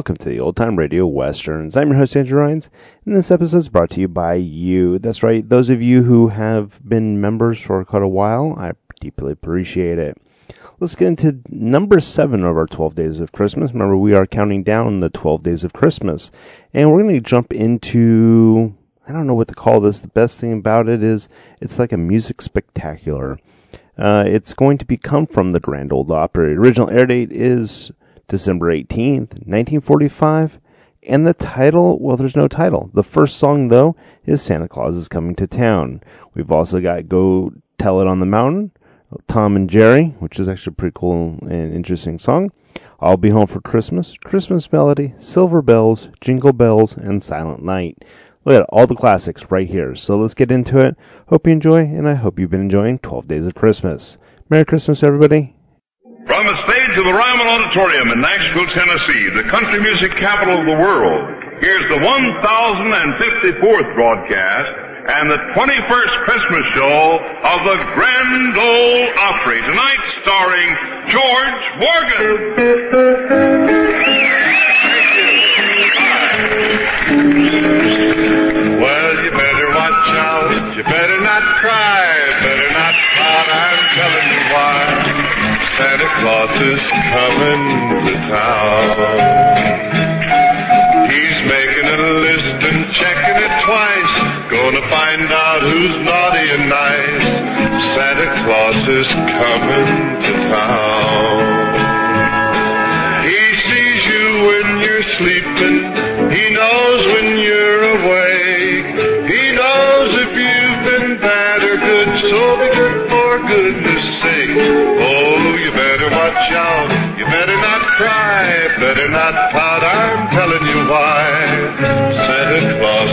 Welcome to the Old Time Radio Westerns. I'm your host, Andrew Rhynes, and this episode is brought to you by you. That's right, those of you who have been members for quite a while, I deeply appreciate it. Let's get into number seven of our 12 days of Christmas. Remember, we are counting down the 12 days of Christmas, and we're going to jump into, I don't know what to call this. The best thing about it is it's like a music spectacular. Uh, it's going to be come from the Grand Old Opry. Original air date is December 18th, 1945. And the title, well, there's no title. The first song, though, is Santa Claus is Coming to Town. We've also got Go Tell It on the Mountain, Tom and Jerry, which is actually a pretty cool and interesting song. I'll Be Home for Christmas, Christmas Melody, Silver Bells, Jingle Bells, and Silent Night. Look at all the classics right here. So let's get into it. Hope you enjoy, and I hope you've been enjoying 12 Days of Christmas. Merry Christmas, everybody. From of the Ryman Auditorium in Nashville, Tennessee, the country music capital of the world, here's the 1054th broadcast and the 21st Christmas show of the Grand Ole Opry, tonight starring George Morgan. Well, you better watch out. You better not cry. Better not pout. I'm telling you why. Santa Claus is coming to town. He's making a list and checking it twice. Gonna find out who's naughty and nice. Santa Claus is coming to town. He sees you when you're sleeping. He knows when you're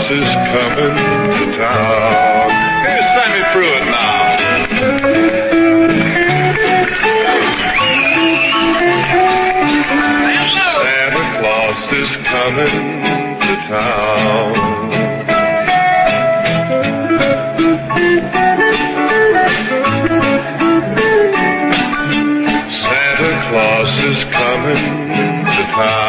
Claus is coming to town. Here's Sammy Pruitt now. Santa Claus is coming to town. Santa Claus is coming to town.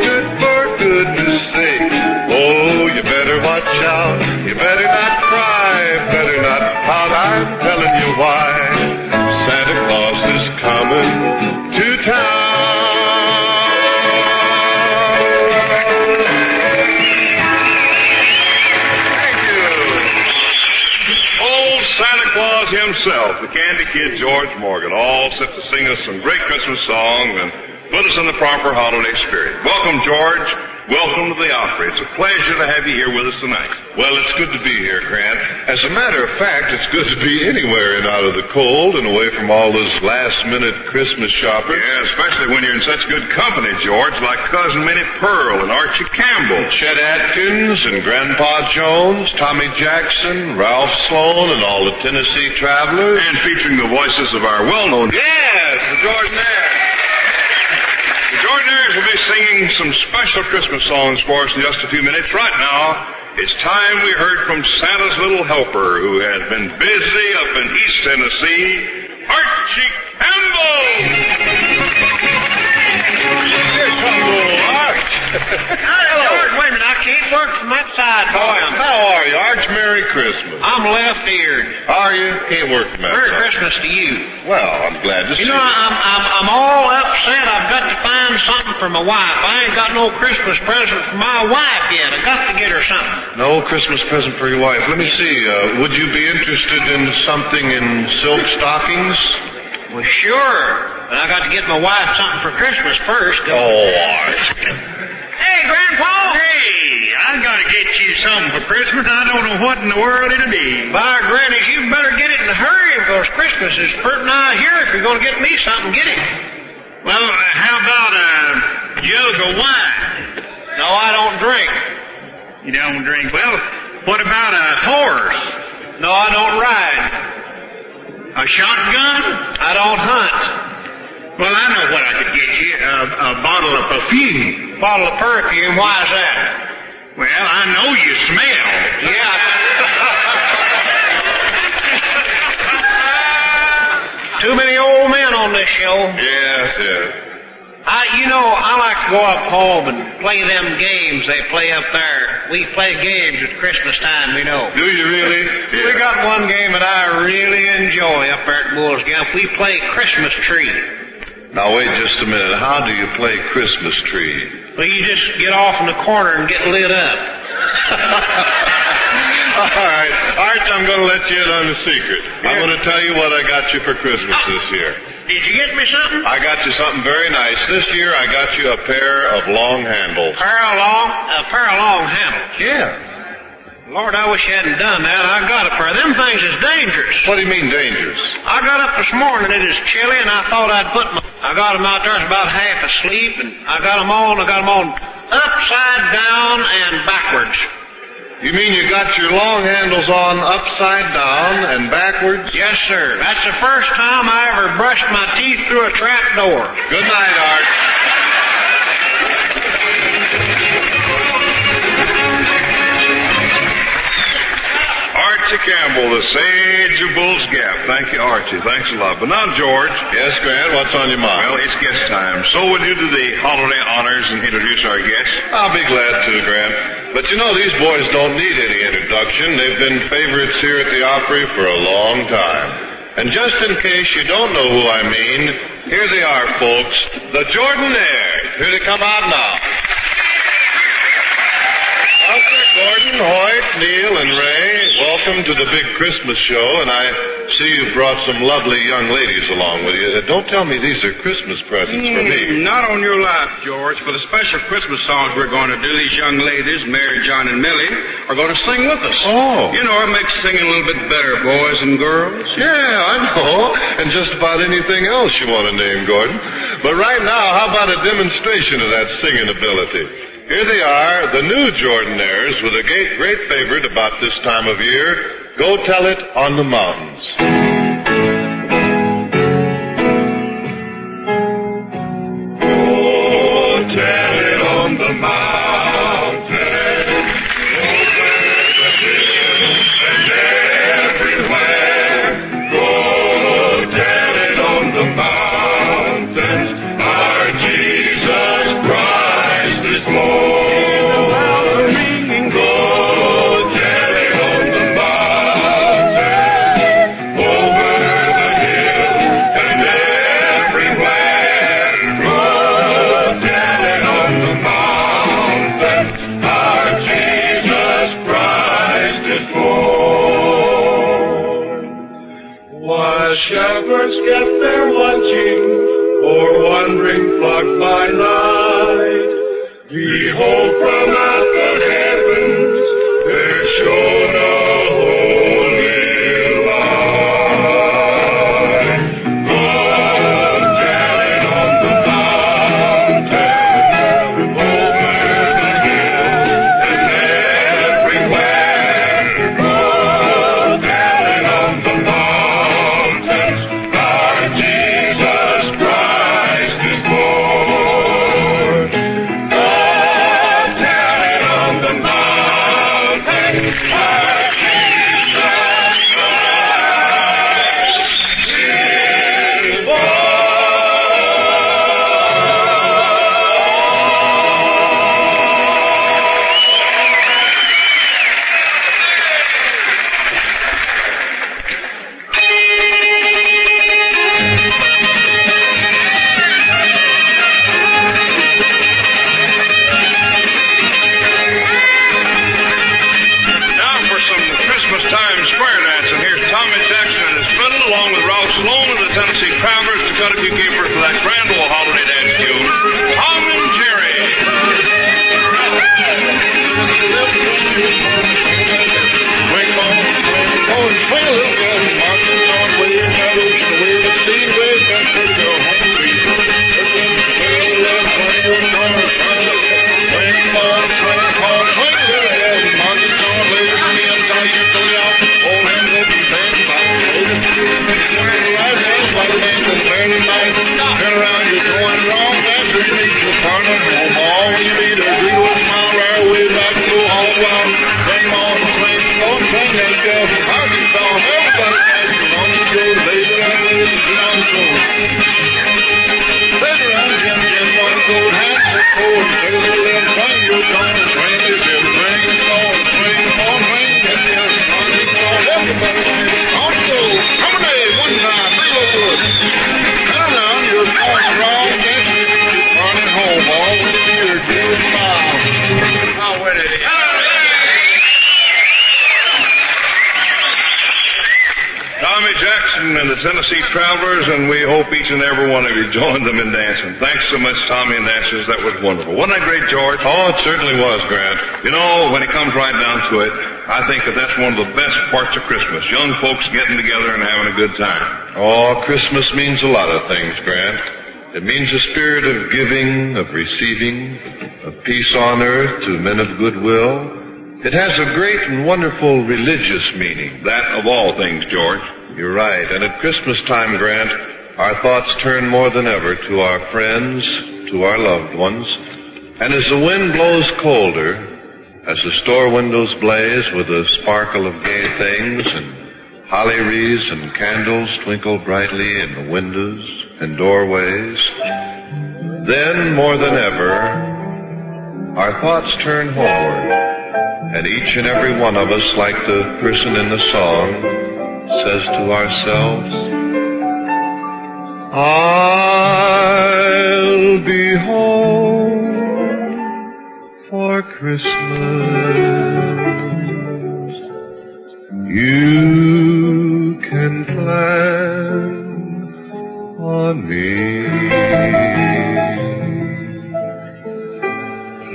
Good for goodness sake. Oh, you better watch out. You better not cry. Better not pout. I'm telling you why. Santa Claus is coming to town. Thank you. Old Santa Claus himself, the Candy Kid George Morgan, all set to sing us some great Christmas songs and put us in the proper holiday spirit. Welcome, George. Welcome to the Opry. It's a pleasure to have you here with us tonight. Well, it's good to be here, Grant. As a matter of fact, it's good to be anywhere and out of the cold and away from all those last-minute Christmas shoppers. Yeah, especially when you're in such good company, George, like Cousin Minnie Pearl and Archie Campbell. Chet Atkins and Grandpa Jones, Tommy Jackson, Ralph Sloan, and all the Tennessee travelers. And featuring the voices of our well-known Yes, the Jordanaires. Will be singing some special Christmas songs for us in just a few minutes. Right now, it's time we heard from Santa's little helper who has been busy up in East Tennessee, Archie George, wait a minute. I can't work from that side How, for him. how are you? Arch, Merry Christmas. I'm left-eared. Are you? Can't work from that Merry side. Christmas to you. Well, I'm glad to see You You know, I'm, I'm, I'm all upset. I've got to find something for my wife. I ain't got no Christmas present for my wife yet. I got to get her something. No Christmas present for your wife. Let me see. Uh, would you be interested in something in silk stockings? Well, sure. But I got to get my wife something for Christmas first. Oh, Art. Hey, Grandpa. Hey, I gotta get you something for Christmas. I don't know what in the world it'll be. By granny, you better get it in a hurry because Christmas is pretty nigh here. If you're going to get me something, get it. Well, uh, how about a jug of wine? No, I don't drink. You don't drink. Well, what about a horse? No, I don't ride. A shotgun? I don't hunt. Well, I know what I could get you. A, a bottle of perfume. Bottle of perfume. Why is that? Well, I know you smell. Yeah. Too many old men on this show. Yes, yes. I, you know, I like to go up home and play them games they play up there. We play games at Christmas time, you know. Do you really? We got one game that I really enjoy up there at Bull's Gap. We play Christmas tree. Now wait just a minute. How do you play Christmas tree? Well, you just get off in the corner and get lit up. All right, Arch, I'm going to let you in on a secret. I'm going to tell you what I got you for Christmas this year. Did you get me something? I got you something very nice. This year I got you a pair of long handles. Pair of long, a pair of long handles. Yeah. Lord, I wish you hadn't done that. I got a pair. Them things is dangerous. What do you mean dangerous? I got up this morning, it is chilly, and I thought I'd put my, I got them out there, it's about half asleep, and I got them on, I got them on upside down and backwards. You mean you got your long handles on upside down and backwards? Yes, sir. That's the first time I ever brushed my teeth through a trap door. Good night, Art. Archie Campbell, the sage of Bull's Gap. Thank you, Archie. Thanks a lot. But now, George. Yes, Grant, what's on your mind? Well, it's guest time. So will you do the holiday honors and introduce our guests? I'll be glad to, Grant. But you know, these boys don't need any introduction. They've been favorites here at the Opry for a long time. And just in case you don't know who I mean, here they are, folks. The Jordanaires. Here they come out now. Gordon, Hoyt, Neil, and Ray, welcome to the big Christmas show, and I see you've brought some lovely young ladies along with you. Uh, Don't tell me these are Christmas presents for me. Mm, Not on your life, George. For the special Christmas songs we're going to do, these young ladies, Mary, John, and Millie, are going to sing with us. Oh. You know, it makes singing a little bit better, boys and girls. Yeah, I know. And just about anything else you want to name, Gordon. But right now, how about a demonstration of that singing ability? Here they are, the new Jordanaires, with a great, great favorite about this time of year. Go tell it on the mountains. Shepherds kept their watching, or wandering flock by night? Behold, from out the heavens there shone Tennessee travelers, and we hope each and every one of you joined them in dancing. Thanks so much, Tommy and Ashes. That was wonderful. Wasn't that great, George? Oh, it certainly was, Grant. You know, when it comes right down to it, I think that that's one of the best parts of Christmas. Young folks getting together and having a good time. Oh, Christmas means a lot of things, Grant. It means a spirit of giving, of receiving, of peace on earth to men of goodwill. It has a great and wonderful religious meaning. That of all things, George. You're right. And at Christmas time, Grant, our thoughts turn more than ever to our friends, to our loved ones. And as the wind blows colder, as the store windows blaze with a sparkle of gay things and holly wreaths and candles twinkle brightly in the windows and doorways, then more than ever, our thoughts turn homeward. And each and every one of us, like the person in the song, says to ourselves, I'll be home for Christmas. You can plan on me.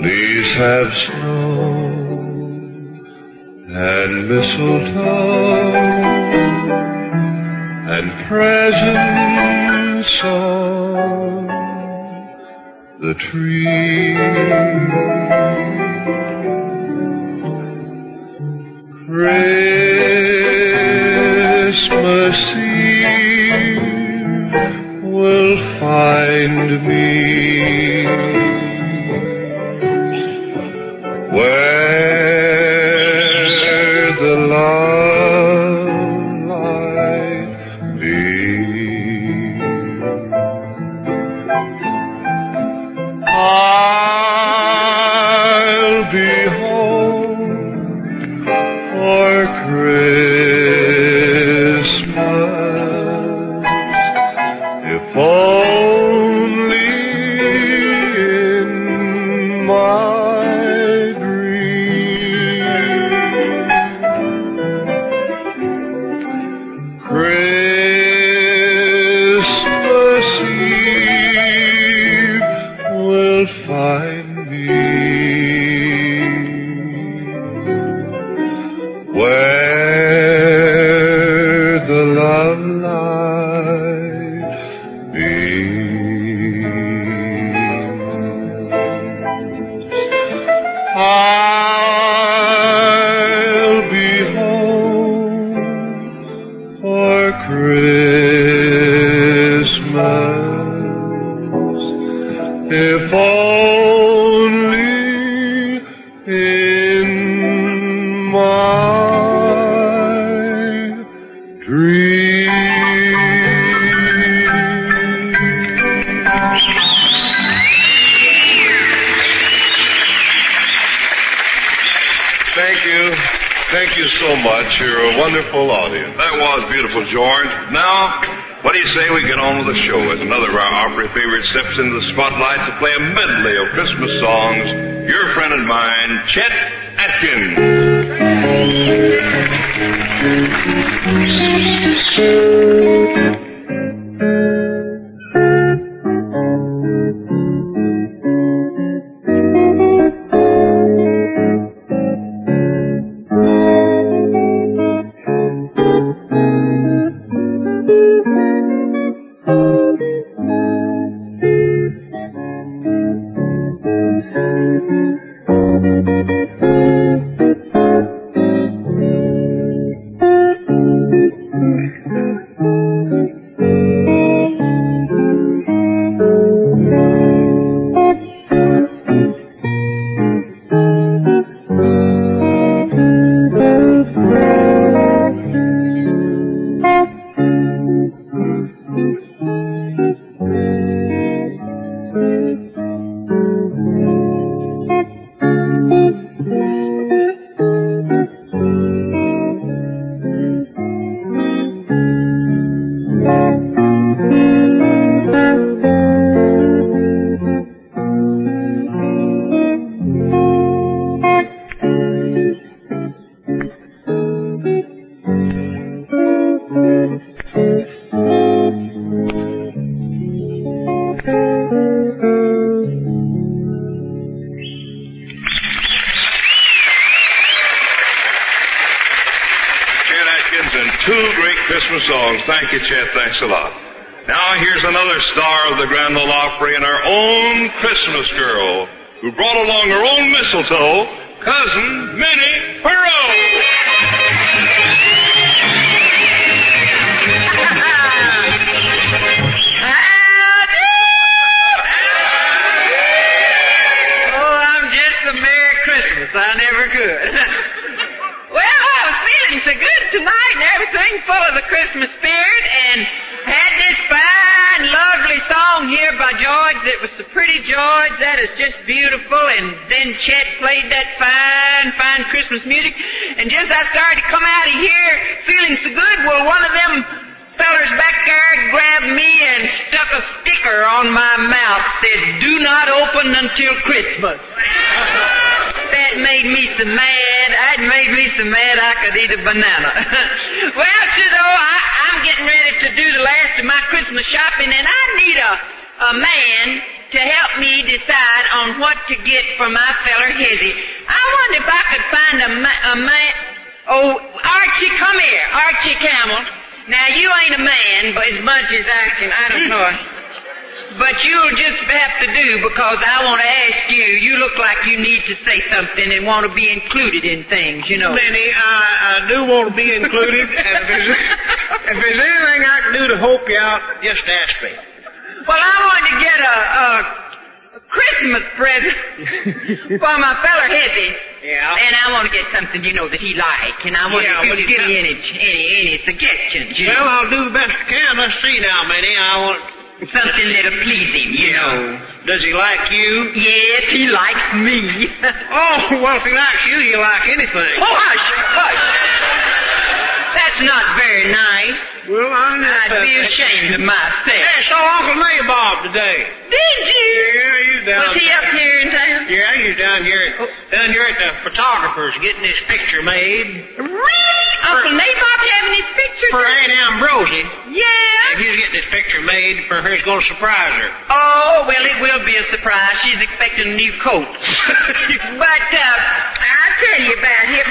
Please have snow and mistletoe and presents on the tree. You. Thank you so much. You're a wonderful audience. That was beautiful, George. Now, what do you say we get on with the show as another of our Opry favorites steps into the spotlight to play a medley of Christmas songs? Your friend and mine, Chet Atkins. Mistletoe, cousin Minnie Pearl. Oh, I'm just a Merry Christmas. I never could. well, I was feeling so good tonight and everything full of the Christmas spirit and had this fine, lovely song here by George that was so pretty, George. That is just beautiful. And Chet played that fine, fine Christmas music. And just I started to come out of here feeling so good, well, one of them fellers back there grabbed me and stuck a sticker on my mouth said, do not open until Christmas. that made me so mad. That made me so mad I could eat a banana. well, you know, I, I'm getting ready to do the last of my Christmas shopping and I need a, a man to help me decide on what to get for my feller Hezzy. I wonder if I could find a, ma- a man. Oh, Archie, come here. Archie Campbell. Now you ain't a man, but as much as I can, I don't know. But you'll just have to do because I want to ask you. You look like you need to say something and want to be included in things, you know. Minnie, I, I do want to be included, and if there's, if there's anything I can do to help you out, just ask me. Well, I wanted to get a, a, Christmas present for my feller Hezzy. Yeah. And I want to get something, you know, that he like. And I want Yeah, you to give me any, any, any suggestions, you Well, know. I'll do the best I can. Let's see now, Minnie. I want, Something that'll please him, you know. does he like you? Yes, he likes me. Oh, well, if he likes you, he'll like anything. Oh, hush, hush. That's not very nice. Well, I'm just, I'd be ashamed of myself. Hey, saw Uncle Nabob today. Did you? Yeah, he's down. Was he up here in town? Yeah, he's down here, down here at the photographer's getting his picture made Really? Uncle Nabob having his picture for? Aunt Ambrosie. Yeah. If he's getting his picture made for her. He's going to surprise her. Oh, well, it will be a surprise. She's expecting a new coat. but, uh, I'll tell you about him.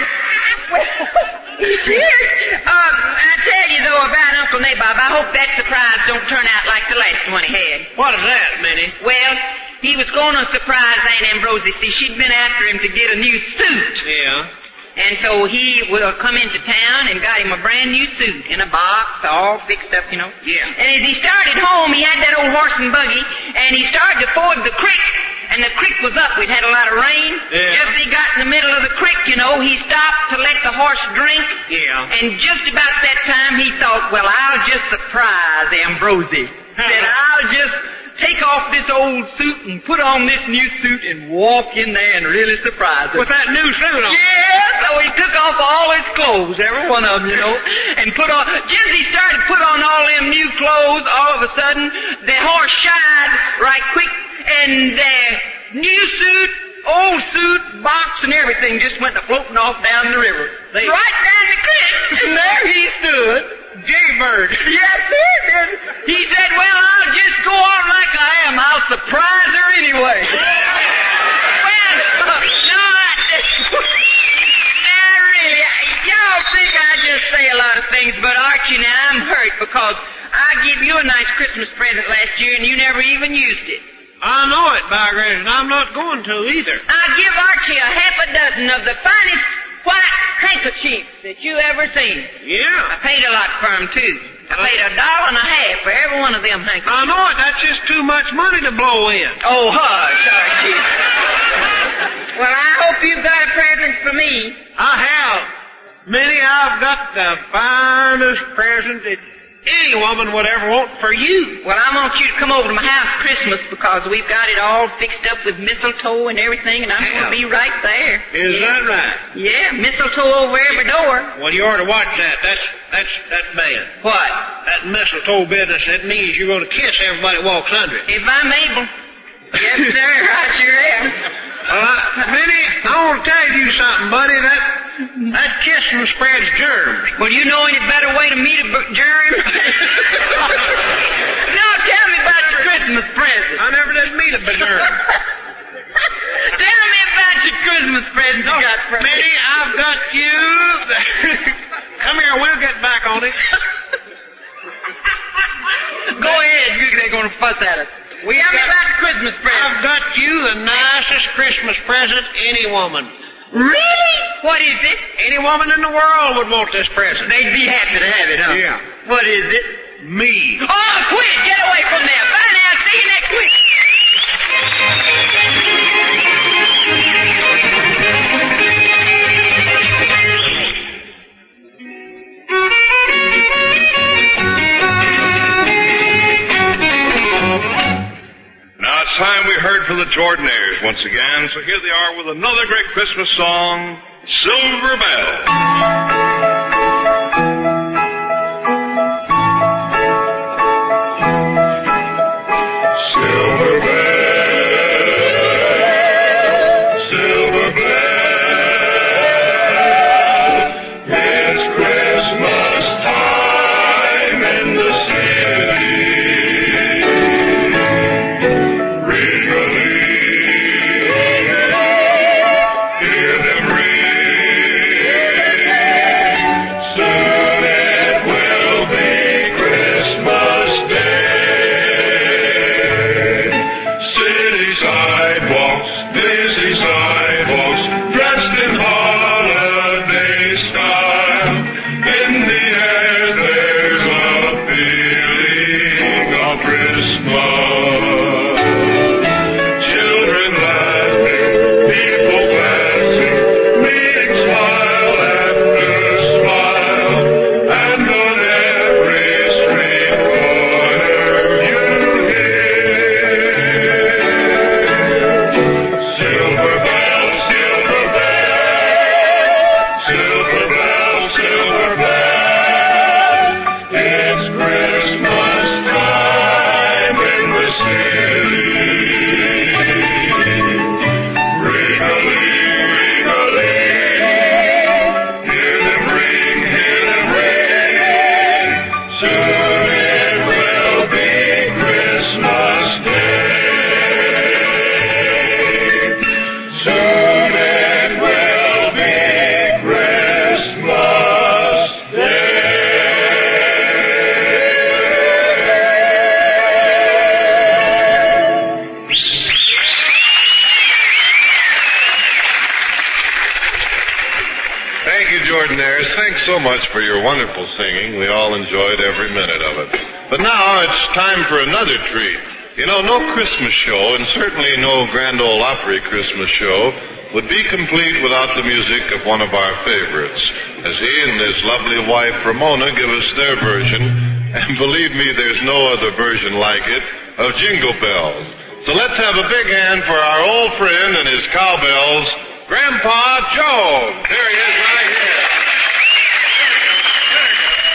Well, here. Um, I tell you though about Uncle Nabob, I hope that surprise don't turn out like the last one he had. What is that, Minnie? Well, he was going to surprise Aunt Ambrosie. See, she'd been after him to get a new suit. Yeah. And so he will come into town and got him a brand new suit in a box, all fixed up, you know. Yeah. And as he started home, he had that old horse and buggy, and he started to ford the creek, and the creek was up. We'd had a lot of rain. Yeah. Just as he got in the middle of the creek, you know, he stopped to let the horse drink. Yeah. And just about that time, he thought, well, I'll just surprise Ambrosie. Said, I'll just take off this old suit and put on this new suit and walk in there and really surprise her. With that new suit on. Yeah, so he took off all his clothes, every one of them, you know, and put on, just as he started to put on all them new clothes, all of a sudden, the horse shied and the new suit, old suit, box, and everything just went floating off down the river. They- right down the creek, and there he stood. Jaybird. Yes, he did. He said, well, I'll just go on like I am. I'll surprise her anyway. well, no, I, now really, y'all think I just say a lot of things, but Archie, now I'm hurt because I gave you a nice Christmas present last year and you never even used it. I know it, by grace, and I'm not going to either. I give Archie a half a dozen of the finest white handkerchiefs that you ever seen. Yeah. I paid a lot for 'em too. I paid a dollar and a half for every one of them handkerchiefs. I know it. That's just too much money to blow in. Oh, hush, Archie. well, I hope you got a present for me. I have. Minnie, I've got the finest present that any woman would ever want for you. Well, I want you to come over to my house Christmas because we've got it all fixed up with mistletoe and everything, and I'm going to be right there. Is yeah. that right? Yeah, mistletoe over every door. Well, you ought to watch that. That's that's that's bad. What? That mistletoe business. That means you're going to kiss everybody that walks under it. If I'm able. Yes, sir, I sure am. Uh, Minnie, I want to tell you something, buddy. That that kiss spreads germs. Well, you know any better way to meet a germ? now tell me about your Christmas present. I never did meet a germ. tell me about your Christmas present you got from Minnie, me. I've got you. Come here, we'll get back on it. Go ahead. You, they're going to fuss at us. We Tell got, me about the Christmas present. I've got you the nicest Christmas present any woman. Really? What is it? Any woman in the world would want this present. They'd be happy to have it, huh? Yeah. What is it? Me. Oh, quit! Get away from there. Bye now. See you next week. Now it's time we heard from the Jordanaires once again, so here they are with another great Christmas song, Silver Bell. Much for your wonderful singing. We all enjoyed every minute of it. But now it's time for another treat. You know, no Christmas show, and certainly no Grand Ole Opry Christmas show, would be complete without the music of one of our favorites, as he and his lovely wife Ramona give us their version, and believe me, there's no other version like it, of Jingle Bells. So let's have a big hand for our old friend and his cowbells, Grandpa Jones. There he is right here.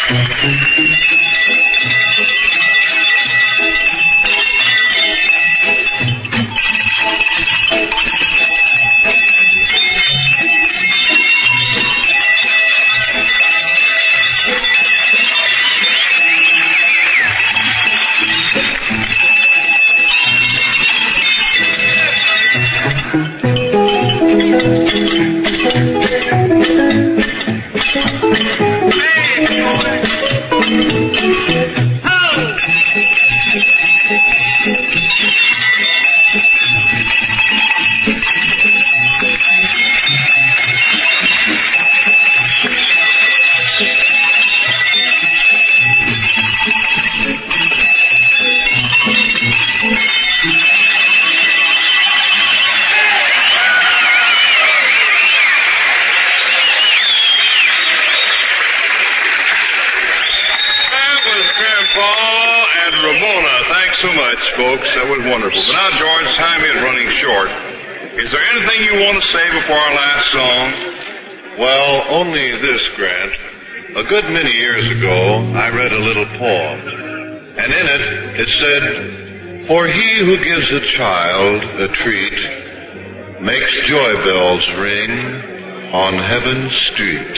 Thank you. Read a little poem. And in it, it said, For he who gives a child a treat makes joy bells ring on heaven's street.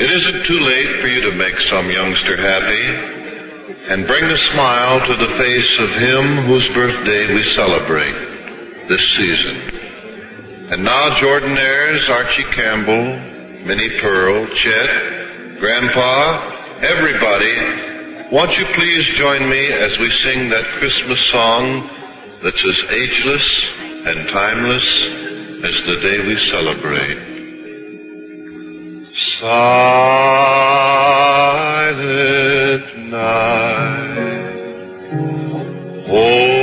It isn't too late for you to make some youngster happy and bring a smile to the face of him whose birthday we celebrate this season. And now Jordanaires, Archie Campbell, Minnie Pearl, Chet, Grandpa, everybody, won't you please join me as we sing that Christmas song that's as ageless and timeless as the day we celebrate? Silent night, holy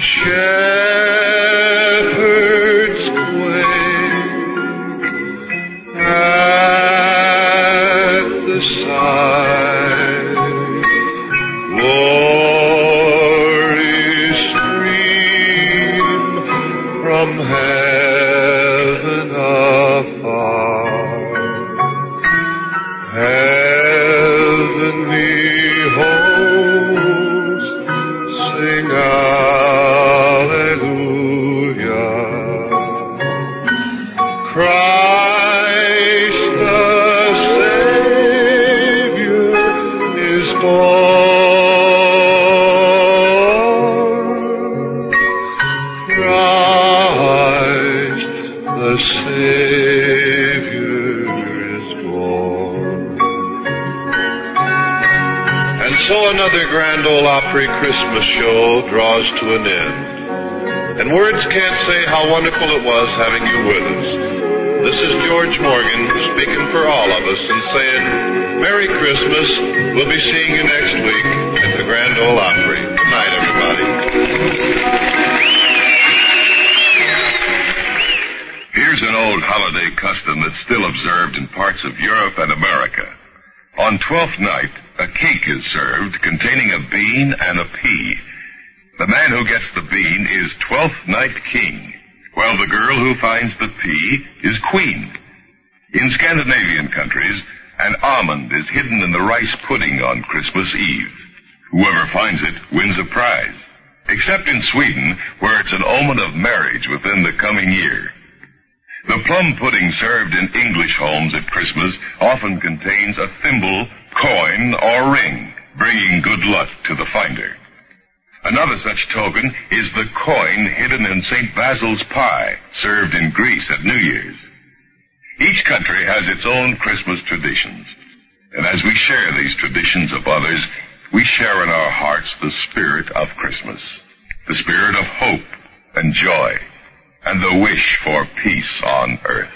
shepherds can't say how wonderful it was having you with us. This is George Morgan speaking for all of us and saying, Merry Christmas. We'll be seeing you next week at the Grand Ole Opry. Good night, everybody. Here's an old holiday custom that's still observed in parts of Europe and America. On Twelfth Night, a cake is served containing a bean and a pea. The man who gets the bean is Twelfth Night King, while the girl who finds the pea is Queen. In Scandinavian countries, an almond is hidden in the rice pudding on Christmas Eve. Whoever finds it wins a prize. Except in Sweden, where it's an omen of marriage within the coming year. The plum pudding served in English homes at Christmas often contains a thimble, coin, or ring, bringing good luck to the finder. Another such token is the coin hidden in St. Basil's pie, served in Greece at New Year's. Each country has its own Christmas traditions. And as we share these traditions of others, we share in our hearts the spirit of Christmas. The spirit of hope and joy and the wish for peace on earth.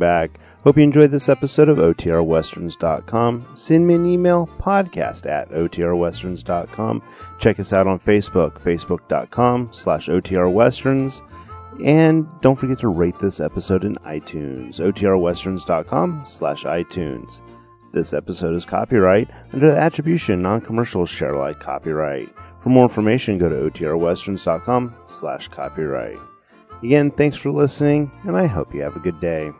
Back. Hope you enjoyed this episode of OTRWesterns.com. Send me an email, podcast at OTRWesterns.com. Check us out on Facebook, Facebook.com slash OTRWesterns. And don't forget to rate this episode in iTunes, OTRWesterns.com slash iTunes. This episode is copyright under the attribution non-commercial share alike copyright. For more information, go to OTRWesterns.com slash copyright. Again, thanks for listening, and I hope you have a good day.